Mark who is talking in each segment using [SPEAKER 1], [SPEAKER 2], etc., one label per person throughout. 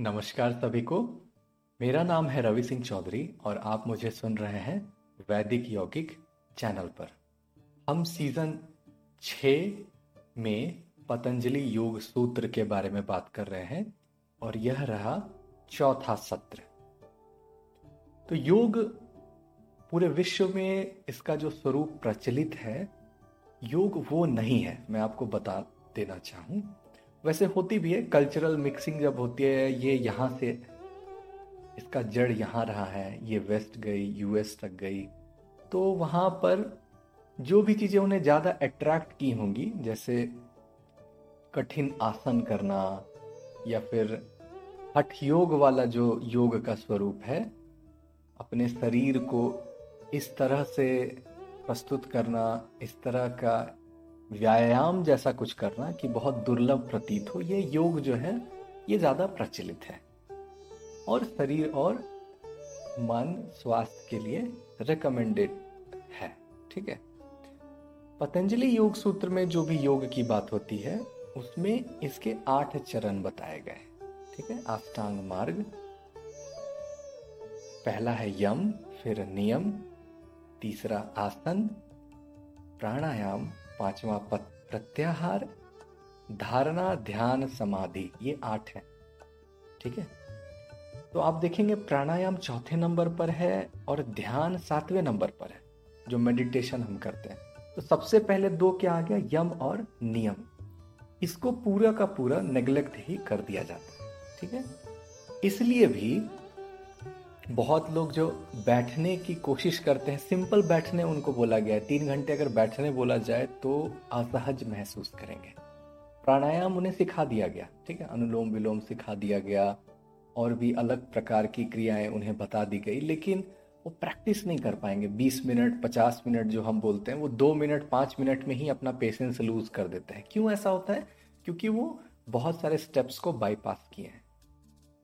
[SPEAKER 1] नमस्कार सभी को। मेरा नाम है रवि सिंह चौधरी और आप मुझे सुन रहे हैं वैदिक यौगिक चैनल पर। हम सीज़न छ में पतंजलि योग सूत्र के बारे में बात कर रहे हैं और यह रहा चौथा सत्र। तो योग पूरे विश्व में इसका जो स्वरूप प्रचलित है, योग वो नहीं है, मैं आपको बता देना चाहूँ। वैसे होती भी है कल्चरल मिक्सिंग जब होती है, ये यहाँ से, इसका जड़ यहाँ रहा है, ये वेस्ट गई यूएस तक गई तो वहाँ पर जो भी चीज़ें उन्हें ज़्यादा अट्रैक्ट की होंगी, जैसे कठिन आसन करना या फिर हठ योग वाला जो योग का स्वरूप है, अपने शरीर को इस तरह से प्रस्तुत करना, इस तरह का व्यायाम जैसा कुछ करना कि बहुत दुर्लभ प्रतीत हो, ये योग जो है, ये ज़्यादा प्रचलित है। और शरीर और मन स्वास्थ्य के लिए रिकमेंडेड है, ठीक है? पतंजलि योग सूत्र में जो भी योग की बात होती है, उसमें इसके आठ चरण बताए गए ठीक है? अष्टांग मार्ग, पहला है यम, फिर नियम, तीसरा आसन, प्राणायाम पांचवा प्रत्याहार, धारणा, ध्यान, समाधि, ये आठ है। ठीक है? तो आप देखेंगे प्राणायाम चौथे नंबर पर है और ध्यान सातवें नंबर पर है, जो मेडिटेशन हम करते हैं। तो सबसे पहले दो क्या आ गया? यम और नियम। इसको पूरा का पूरा नेग्लेक्ट ही कर दिया जाता है। ठीक है? इसलिए भी बहुत लोग जो बैठने की कोशिश करते हैं, सिंपल बैठने उनको बोला गया है। तीन घंटे अगर बैठने बोला जाए तो असहज महसूस करेंगे। प्राणायाम उन्हें सिखा दिया गया, ठीक है? अनुलोम विलोम सिखा दिया गया, और भी अलग प्रकार की क्रियाएँ उन्हें बता दी गई, लेकिन वो प्रैक्टिस नहीं कर पाएँगे। 20 मिनट 50 मिनट जो हम बोलते हैं, वो दो मिनट, पाँच मिनट में ही अपना पेशेंस लूज कर देते हैं। क्यों ऐसा होता है? क्योंकि वो बहुत सारे स्टेप्स को बाईपास किए हैं।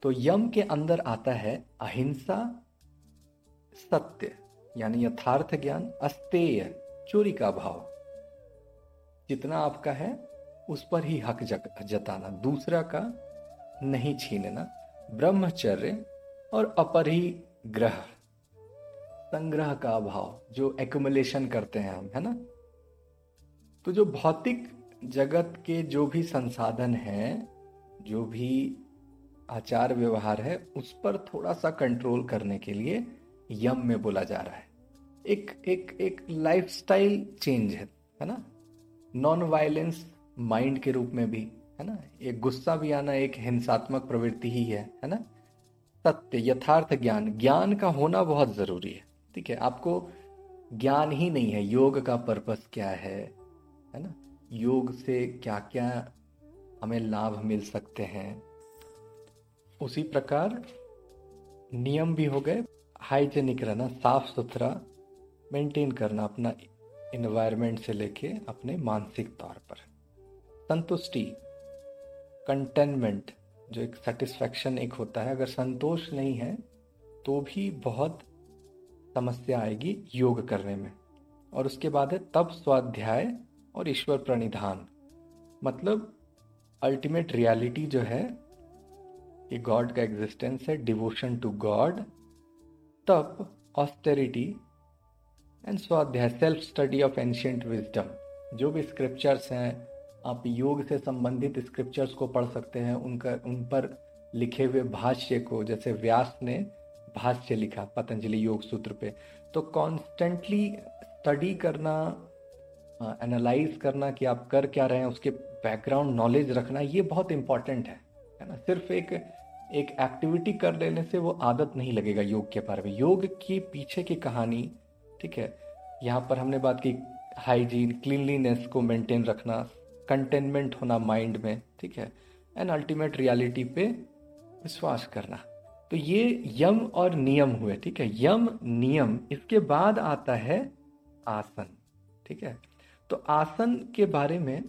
[SPEAKER 1] तो यम के अंदर आता है अहिंसा, सत्य, यानी यथार्थ ज्ञान, अस्तेय, चोरी का भाव। जितना आपका है, उस पर ही हक जताना। दूसरा का, नहीं छीनना। ब्रह्मचर्य और अपरि ग्रह संग्रह का भाव, जो एक्युमुलेशन करते हैं हम, है ना? तो जो भौतिक जगत के जो भी संसाधन हैं, जो भी आचार व्यवहार है, उस पर थोड़ा सा कंट्रोल करने के लिए यम में बोला जा रहा है। एक एक एक लाइफस्टाइल चेंज है है ना? नॉन वायलेंस माइंड के रूप में भी, है ना? एक गुस्सा भी आना एक हिंसात्मक प्रवृत्ति ही है है ना? सत्य, यथार्थ ज्ञान ज्ञान का होना बहुत ज़रूरी है, ठीक है? आपको ज्ञान ही नहीं है, योग का पर्पस क्या है है ना? योग से क्या क्या हमें लाभ मिल सकते हैं उसी प्रकार नियम भी हो गए। हाइजेनिक रहना साफ़ सुथरा मेंटेन करना अपना इन्वायरमेंट से लेके अपने मानसिक तौर पर। संतुष्टि कंटेनमेंट जो एक सेटिस्फैक्शन एक होता है, अगर संतोष नहीं है तो भी बहुत समस्या आएगी योग करने में। और उसके बाद है तब स्वाध्याय और ईश्वर प्रणिधान। मतलब अल्टीमेट रियलिटी जो है कि गॉड का एग्जिस्टेंस है, devotion to God, tapa austerity and svadhyaya self study of ancient wisdom जो भी स्क्रिप्चर्स हैं, आप योग से संबंधित स्क्रिप्चर्स को पढ़ सकते हैं, उनका, उन पर लिखे हुए भाष्य को, जैसे व्यास ने भाष्य लिखा, पतंजलि योग सूत्र पे। तो कॉन्स्टेंटली स्टडी करना एनालाइज करना कि आप कर क्या रहे हैं, उसके बैकग्राउंड नॉलेज रखना, ये बहुत इंपॉर्टेंट है है ना? सिर्फ़ एक एक एक्टिविटी कर लेने से वो आदत नहीं लगेगा योग के बारे में। योग की पीछे की कहानी, ठीक है, यहाँ पर हमने बात की हाइजीन क्लीनलीनेस को मेंटेन रखना कंटेनमेंट होना माइंड में, ठीक है एंड अल्टीमेट रियलिटी पे विश्वास करना। तो ये यम और नियम हुए, ठीक है, यम, नियम, इसके बाद आता है आसन, ठीक है। तो आसन के बारे में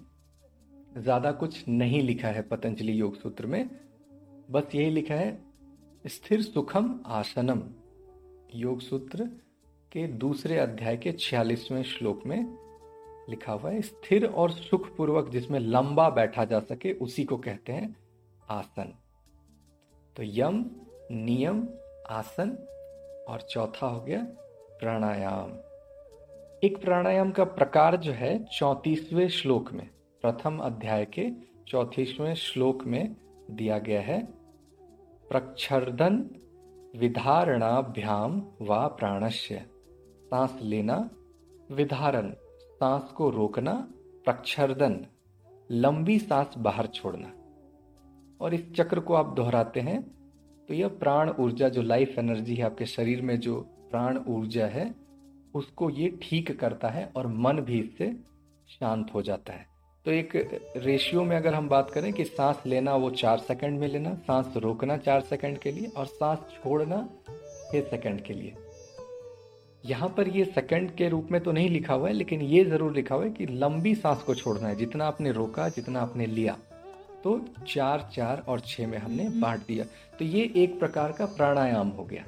[SPEAKER 1] ज़्यादा कुछ नहीं लिखा है पतंजलि योग सूत्र में बस यही लिखा है, स्थिर सुखम आसनम, योग सूत्र के दूसरे अध्याय के छियालीसवें श्लोक में लिखा हुआ है, स्थिर और सुखपूर्वक जिसमें लंबा बैठा जा सके, उसी को कहते हैं आसन। तो यम, नियम, आसन और चौथा हो गया प्राणायाम। एक प्राणायाम का प्रकार जो है, चौतीसवें श्लोक में, प्रथम अध्याय के चौतीसवें श्लोक में दिया गया है प्रक्षर्दन विधारणाभ्याम व प्राणस्य। सांस लेना, विधारण। सांस को रोकना, प्रक्षर्दन। लंबी सांस बाहर छोड़ना। और इस चक्र को आप दोहराते हैं तो यह प्राण ऊर्जा जो लाइफ एनर्जी है आपके शरीर में जो प्राण ऊर्जा है, उसको ये ठीक करता है और मन भी इससे शांत हो जाता है। तो एक रेशियो में अगर हम बात करें कि सांस लेना वो चार सेकंड में लेना सांस रोकना चार सेकंड के लिए और सांस छोड़ना छः सेकंड के लिए। यहाँ पर ये सेकंड के रूप में तो नहीं लिखा हुआ है लेकिन ये ज़रूर लिखा हुआ है कि लंबी सांस को छोड़ना है। जितना आपने रोका जितना आपने लिया तो चार चार और छः में हमने बांट दिया। तो ये एक प्रकार का प्राणायाम हो गया।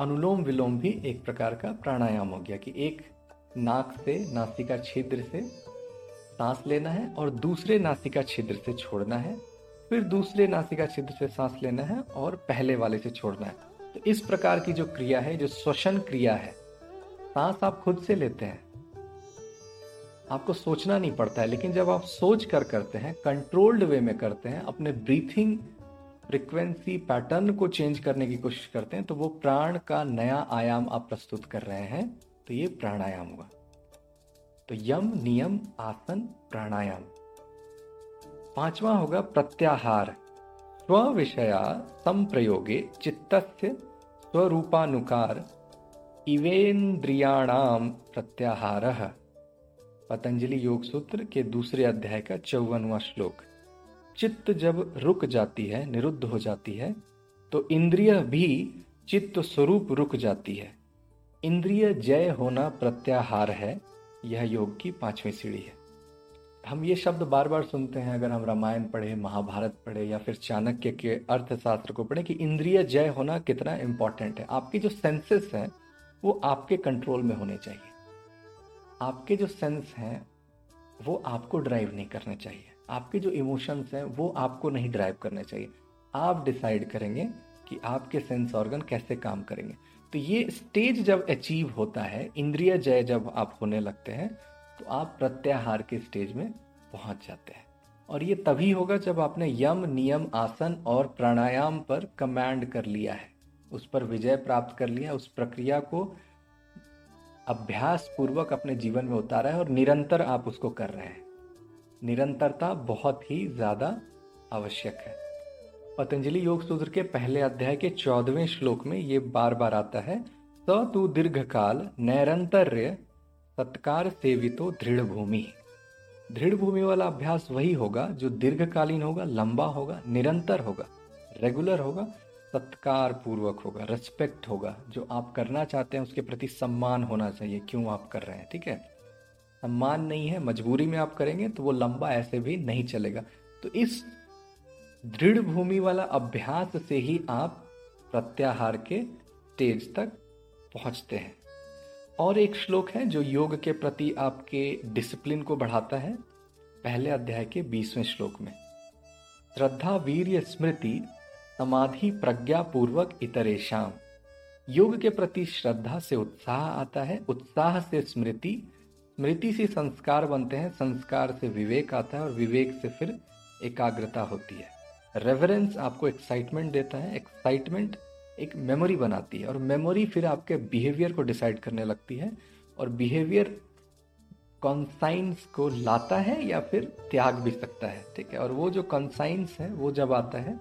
[SPEAKER 1] अनुलोम विलोम भी एक प्रकार का प्राणायाम हो गया कि एक नाक से नासिका छिद्र से सांस लेना है और दूसरे नासिका छिद्र से छोड़ना है। फिर दूसरे नासिका छिद्र से सांस लेना है और पहले वाले से छोड़ना है। तो इस प्रकार की जो क्रिया है, जो श्वसन क्रिया है, सांस आप खुद से लेते हैं। आपको सोचना नहीं पड़ता है, लेकिन जब आप सोच कर करते हैं कंट्रोल्ड वे में करते हैं, अपने ब्रीथिंग फ्रिक्वेंसी पैटर्न को चेंज करने की कोशिश करते हैं तो वो प्राण का नया आयाम आप प्रस्तुत कर रहे हैं। तो ये प्राणायाम हुआ तो यम, नियम, आसन, प्राणायाम। पांचवा होगा प्रत्याहार। स्व विषया संप्रयोगे चित्तस्य स्वरूपानुकार इवेन्द्रियाणाम प्रत्याहार। पतंजलि योग सूत्र के दूसरे अध्याय का चौवनवा श्लोक। चित्त जब रुक जाती है, निरुद्ध हो जाती है तो इंद्रिय भी चित्त स्वरूप रुक जाती है। इंद्रिय जय होना प्रत्याहार है यह योग की पांचवी सीढ़ी है। हम ये शब्द बार बार सुनते हैं, अगर हम रामायण पढ़े, महाभारत पढ़े, या फिर चाणक्य के अर्थशास्त्र को पढ़े कि इंद्रिय जय होना कितना इंपॉर्टेंट है। आपकी जो सेंसेस हैं, वो आपके कंट्रोल में होने चाहिए। आपके जो सेंस हैं, वो आपको ड्राइव नहीं करने चाहिए। आपके जो इमोशंस हैं, वो आपको नहीं ड्राइव करने चाहिए। आप डिसाइड करेंगे कि आपके सेंस ऑर्गन कैसे काम करेंगे। तो ये स्टेज जब अचीव होता है, इंद्रिय जय जब आप होने लगते हैं तो आप प्रत्याहार के स्टेज में पहुँच जाते हैं। और ये तभी होगा जब आपने यम, नियम, आसन और प्राणायाम पर कमांड कर लिया है। उस पर विजय प्राप्त कर लिया उस प्रक्रिया को अभ्यास पूर्वक अपने जीवन में उतारा है और निरंतर आप उसको कर रहे हैं। निरंतरता बहुत ही ज़्यादा आवश्यक है। पतंजलि योग सूत्र के पहले अध्याय के चौदहवें श्लोक में ये बार बार आता है, स तु दीर्घ काल नैरंतर्य सत्कार सेवितो दृढ़ भूमि दृढ़ भूमि वाला अभ्यास वही होगा जो दीर्घकालीन होगा, लंबा होगा, निरंतर होगा रेगुलर होगा सत्कार पूर्वक होगा रेस्पेक्ट होगा। जो आप करना चाहते हैं उसके प्रति सम्मान होना चाहिए। क्यों आप कर रहे हैं? ठीक है? सम्मान नहीं है, मजबूरी में आप करेंगे तो वो लंबा ऐसे भी नहीं चलेगा। तो इस दृढ़ भूमि वाला अभ्यास से ही आप प्रत्याहार के स्टेज तक पहुँचते हैं। और एक श्लोक है जो योग के प्रति आपके डिसिप्लिन को बढ़ाता है, पहले अध्याय के बीसवें श्लोक में। श्रद्धा वीर स्मृति, समाधि प्रज्ञा पूर्वक इतरेशम योग के प्रति श्रद्धा से उत्साह आता है, उत्साह से स्मृति स्मृति से संस्कार बनते हैं, संस्कार से विवेक आता है और विवेक से फिर एकाग्रता होती है। रेफरेंस आपको एक्साइटमेंट देता है एक्साइटमेंट एक मेमोरी बनाती है, और मेमोरी फिर आपके बिहेवियर को डिसाइड करने लगती है, और बिहेवियर कॉन्साइंस को लाता है या फिर त्याग भी सकता है, ठीक है? और वो जो कॉन्साइंस है, वो जब आता है,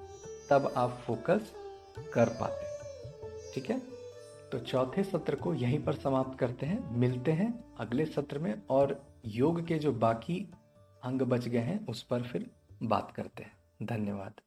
[SPEAKER 1] तब आप फोकस कर पाते हैं, ठीक है? तो चौथे सत्र को यहीं पर समाप्त करते हैं, मिलते हैं अगले सत्र में, और योग के जो बाकी अंग बच गए हैं, उस पर फिर बात करते हैं। धन्यवाद।